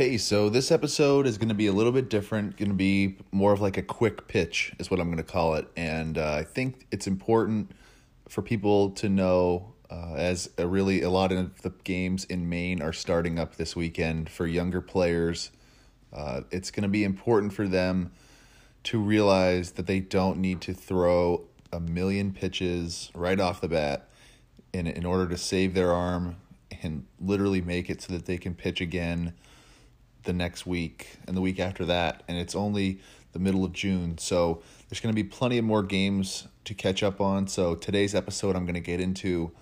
Hey, so this episode is going to be a little bit different. Going to be more of like a quick pitch, is what I'm going to call it. And uh, I think it's important for people to know, uh, as a really a lot of the games in Maine are starting up this weekend for younger players. Uh, it's going to be important for them to realize that they don't need to throw a million pitches right off the bat in in order to save their arm and literally make it so that they can pitch again the next week and the week after that and it's only the middle of June so there's going to be plenty of more games to catch up on so today's episode I'm going to get into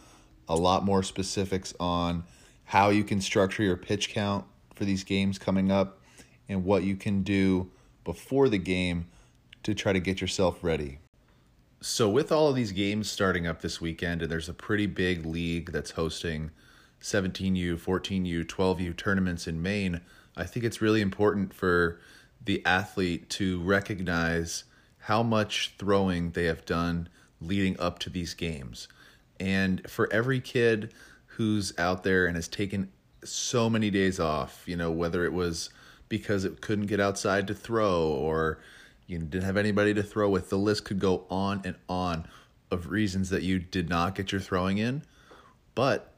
a lot more specifics on how you can structure your pitch count for these games coming up and what you can do before the game to try to get yourself ready. So, with all of these games starting up this weekend, and there's a pretty big league that's hosting 17U, 14U, 12U tournaments in Maine, I think it's really important for the athlete to recognize how much throwing they have done leading up to these games. And for every kid who's out there and has taken so many days off, you know, whether it was because it couldn't get outside to throw or you didn't have anybody to throw with. The list could go on and on of reasons that you did not get your throwing in. But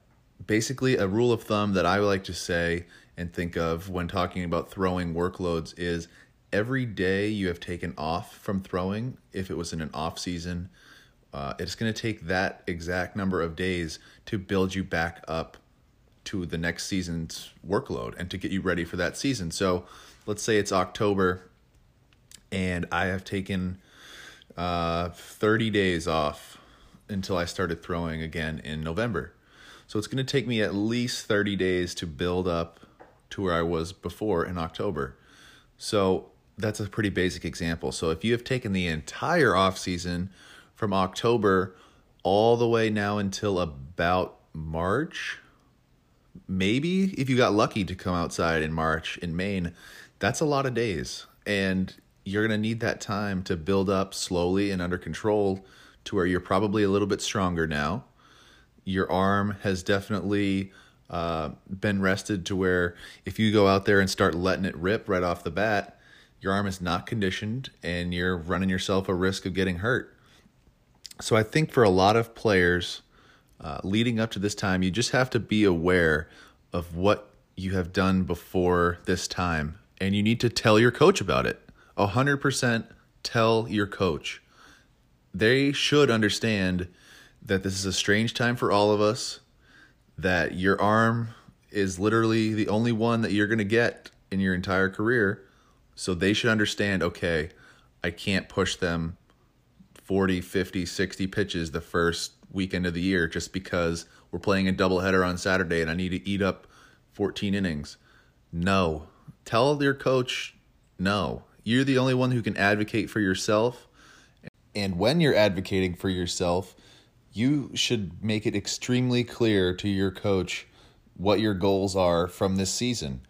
basically, a rule of thumb that I would like to say and think of when talking about throwing workloads is every day you have taken off from throwing, if it was in an off season, uh, it's going to take that exact number of days to build you back up to the next season's workload and to get you ready for that season. So let's say it's October and I have taken uh, 30 days off until I started throwing again in November. So it's going to take me at least 30 days to build up to where I was before in October. So that's a pretty basic example. So if you have taken the entire off season from October all the way now until about March, maybe if you got lucky to come outside in March in Maine, that's a lot of days. And you're going to need that time to build up slowly and under control to where you're probably a little bit stronger now. Your arm has definitely uh, been rested to where if you go out there and start letting it rip right off the bat, your arm is not conditioned and you're running yourself a risk of getting hurt. So I think for a lot of players uh, leading up to this time, you just have to be aware of what you have done before this time and you need to tell your coach about it. 100% tell your coach. They should understand that this is a strange time for all of us, that your arm is literally the only one that you're going to get in your entire career. So they should understand okay, I can't push them 40, 50, 60 pitches the first weekend of the year just because we're playing a doubleheader on Saturday and I need to eat up 14 innings. No. Tell your coach no. You're the only one who can advocate for yourself. And when you're advocating for yourself, you should make it extremely clear to your coach what your goals are from this season.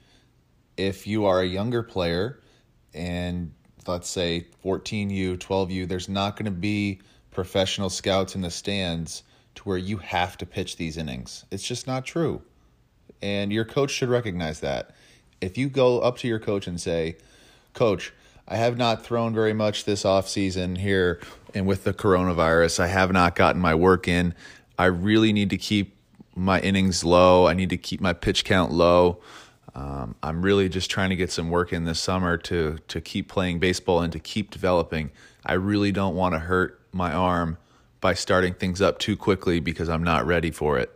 If you are a younger player and let's say 14U, 12U, there's not going to be professional scouts in the stands to where you have to pitch these innings. It's just not true. And your coach should recognize that. If you go up to your coach and say, Coach, I have not thrown very much this off season here, and with the coronavirus, I have not gotten my work in. I really need to keep my innings low. I need to keep my pitch count low. Um, I'm really just trying to get some work in this summer to to keep playing baseball and to keep developing. I really don't want to hurt my arm by starting things up too quickly because I'm not ready for it.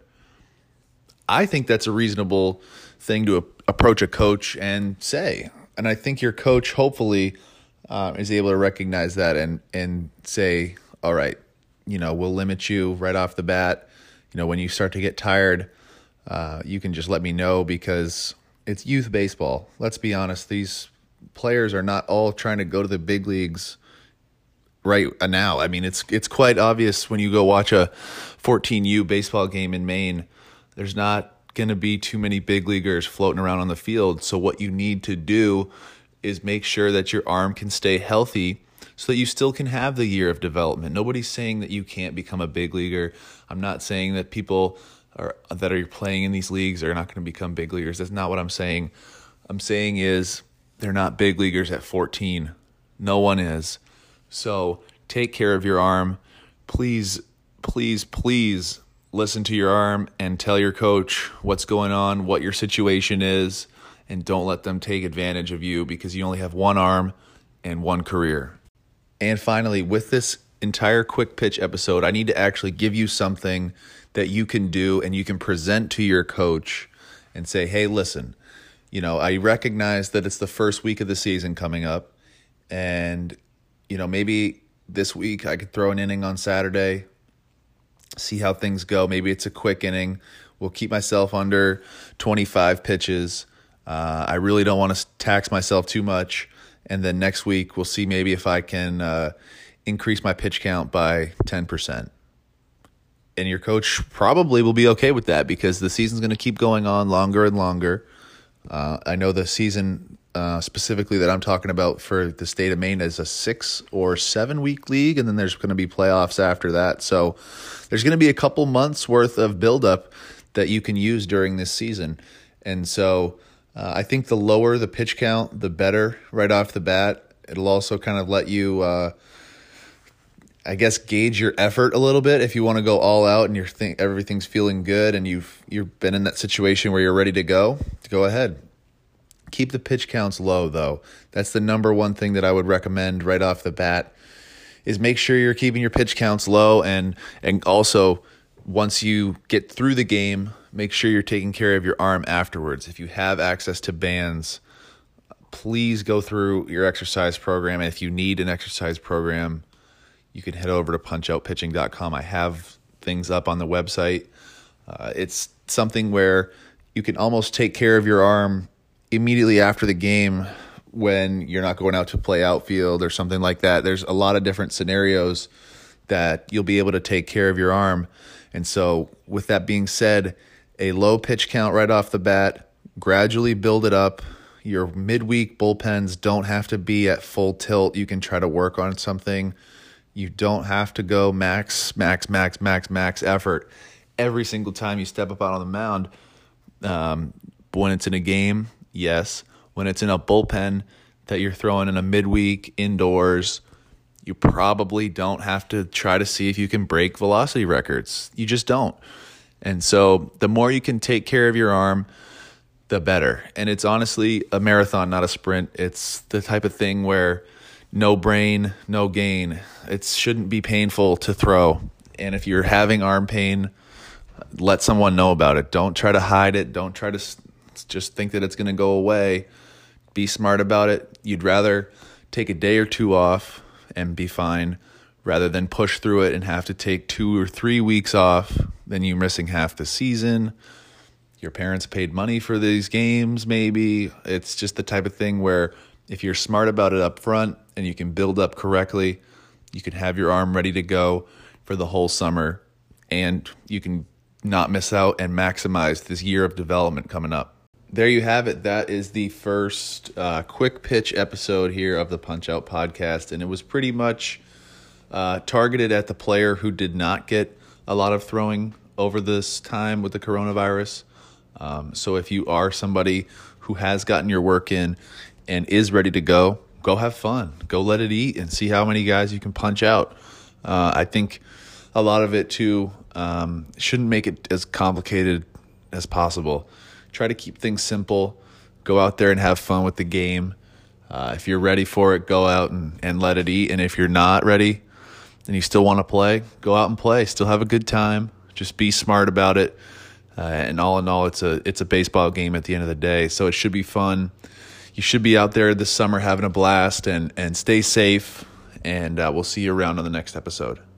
I think that's a reasonable thing to approach a coach and say and I think your coach hopefully uh, is able to recognize that and and say, all right, you know, we'll limit you right off the bat. You know, when you start to get tired, uh, you can just let me know because it's youth baseball. Let's be honest; these players are not all trying to go to the big leagues right now. I mean, it's it's quite obvious when you go watch a 14U baseball game in Maine. There's not going to be too many big leaguers floating around on the field. So, what you need to do is make sure that your arm can stay healthy so that you still can have the year of development. Nobody's saying that you can't become a big leaguer. I'm not saying that people are, that are playing in these leagues are not going to become big leaguers. That's not what I'm saying. I'm saying is they're not big leaguers at 14. No one is. So take care of your arm. Please, please, please listen to your arm and tell your coach what's going on, what your situation is, and don't let them take advantage of you because you only have one arm and one career. And finally, with this entire quick pitch episode, I need to actually give you something that you can do and you can present to your coach and say, hey, listen, you know, I recognize that it's the first week of the season coming up, and, you know, maybe this week I could throw an inning on Saturday, see how things go. Maybe it's a quick inning. We'll keep myself under 25 pitches. Uh, I really don't want to tax myself too much. And then next week, we'll see maybe if I can uh, increase my pitch count by 10% and your coach probably will be okay with that because the season's going to keep going on longer and longer. Uh, I know the season uh, specifically that I'm talking about for the state of Maine is a six or seven week league, and then there's going to be playoffs after that. So there's going to be a couple months worth of buildup that you can use during this season. And so uh, I think the lower the pitch count, the better right off the bat. It'll also kind of let you uh, I guess gauge your effort a little bit if you want to go all out and you're think everything's feeling good and you've you've been in that situation where you're ready to go. Go ahead. Keep the pitch counts low though. That's the number one thing that I would recommend right off the bat is make sure you're keeping your pitch counts low and and also once you get through the game, make sure you're taking care of your arm afterwards. If you have access to bands, please go through your exercise program. And if you need an exercise program, you can head over to punchoutpitching.com. I have things up on the website. Uh, it's something where you can almost take care of your arm immediately after the game when you're not going out to play outfield or something like that. There's a lot of different scenarios that you'll be able to take care of your arm. And so, with that being said, a low pitch count right off the bat, gradually build it up. Your midweek bullpens don't have to be at full tilt. You can try to work on something you don't have to go max, max, max, max, max effort every single time you step up out on the mound. Um, when it's in a game, yes. When it's in a bullpen that you're throwing in a midweek indoors, you probably don't have to try to see if you can break velocity records. You just don't. And so the more you can take care of your arm, the better. And it's honestly a marathon, not a sprint. It's the type of thing where no brain, no gain. It shouldn't be painful to throw. And if you're having arm pain, let someone know about it. Don't try to hide it. Don't try to just think that it's going to go away. Be smart about it. You'd rather take a day or two off and be fine rather than push through it and have to take two or three weeks off. Then you're missing half the season. Your parents paid money for these games, maybe. It's just the type of thing where if you're smart about it up front and you can build up correctly, you can have your arm ready to go for the whole summer and you can not miss out and maximize this year of development coming up. There you have it. That is the first uh, quick pitch episode here of the Punch Out podcast. And it was pretty much uh, targeted at the player who did not get a lot of throwing over this time with the coronavirus. Um, so if you are somebody who has gotten your work in and is ready to go, go have fun. Go let it eat and see how many guys you can punch out. Uh, I think a lot of it too um, shouldn't make it as complicated as possible. Try to keep things simple. Go out there and have fun with the game. Uh, if you're ready for it, go out and, and let it eat. And if you're not ready and you still want to play, go out and play. Still have a good time. Just be smart about it. Uh, and all in all, it's a it's a baseball game at the end of the day. So it should be fun you should be out there this summer having a blast and, and stay safe. And uh, we'll see you around on the next episode.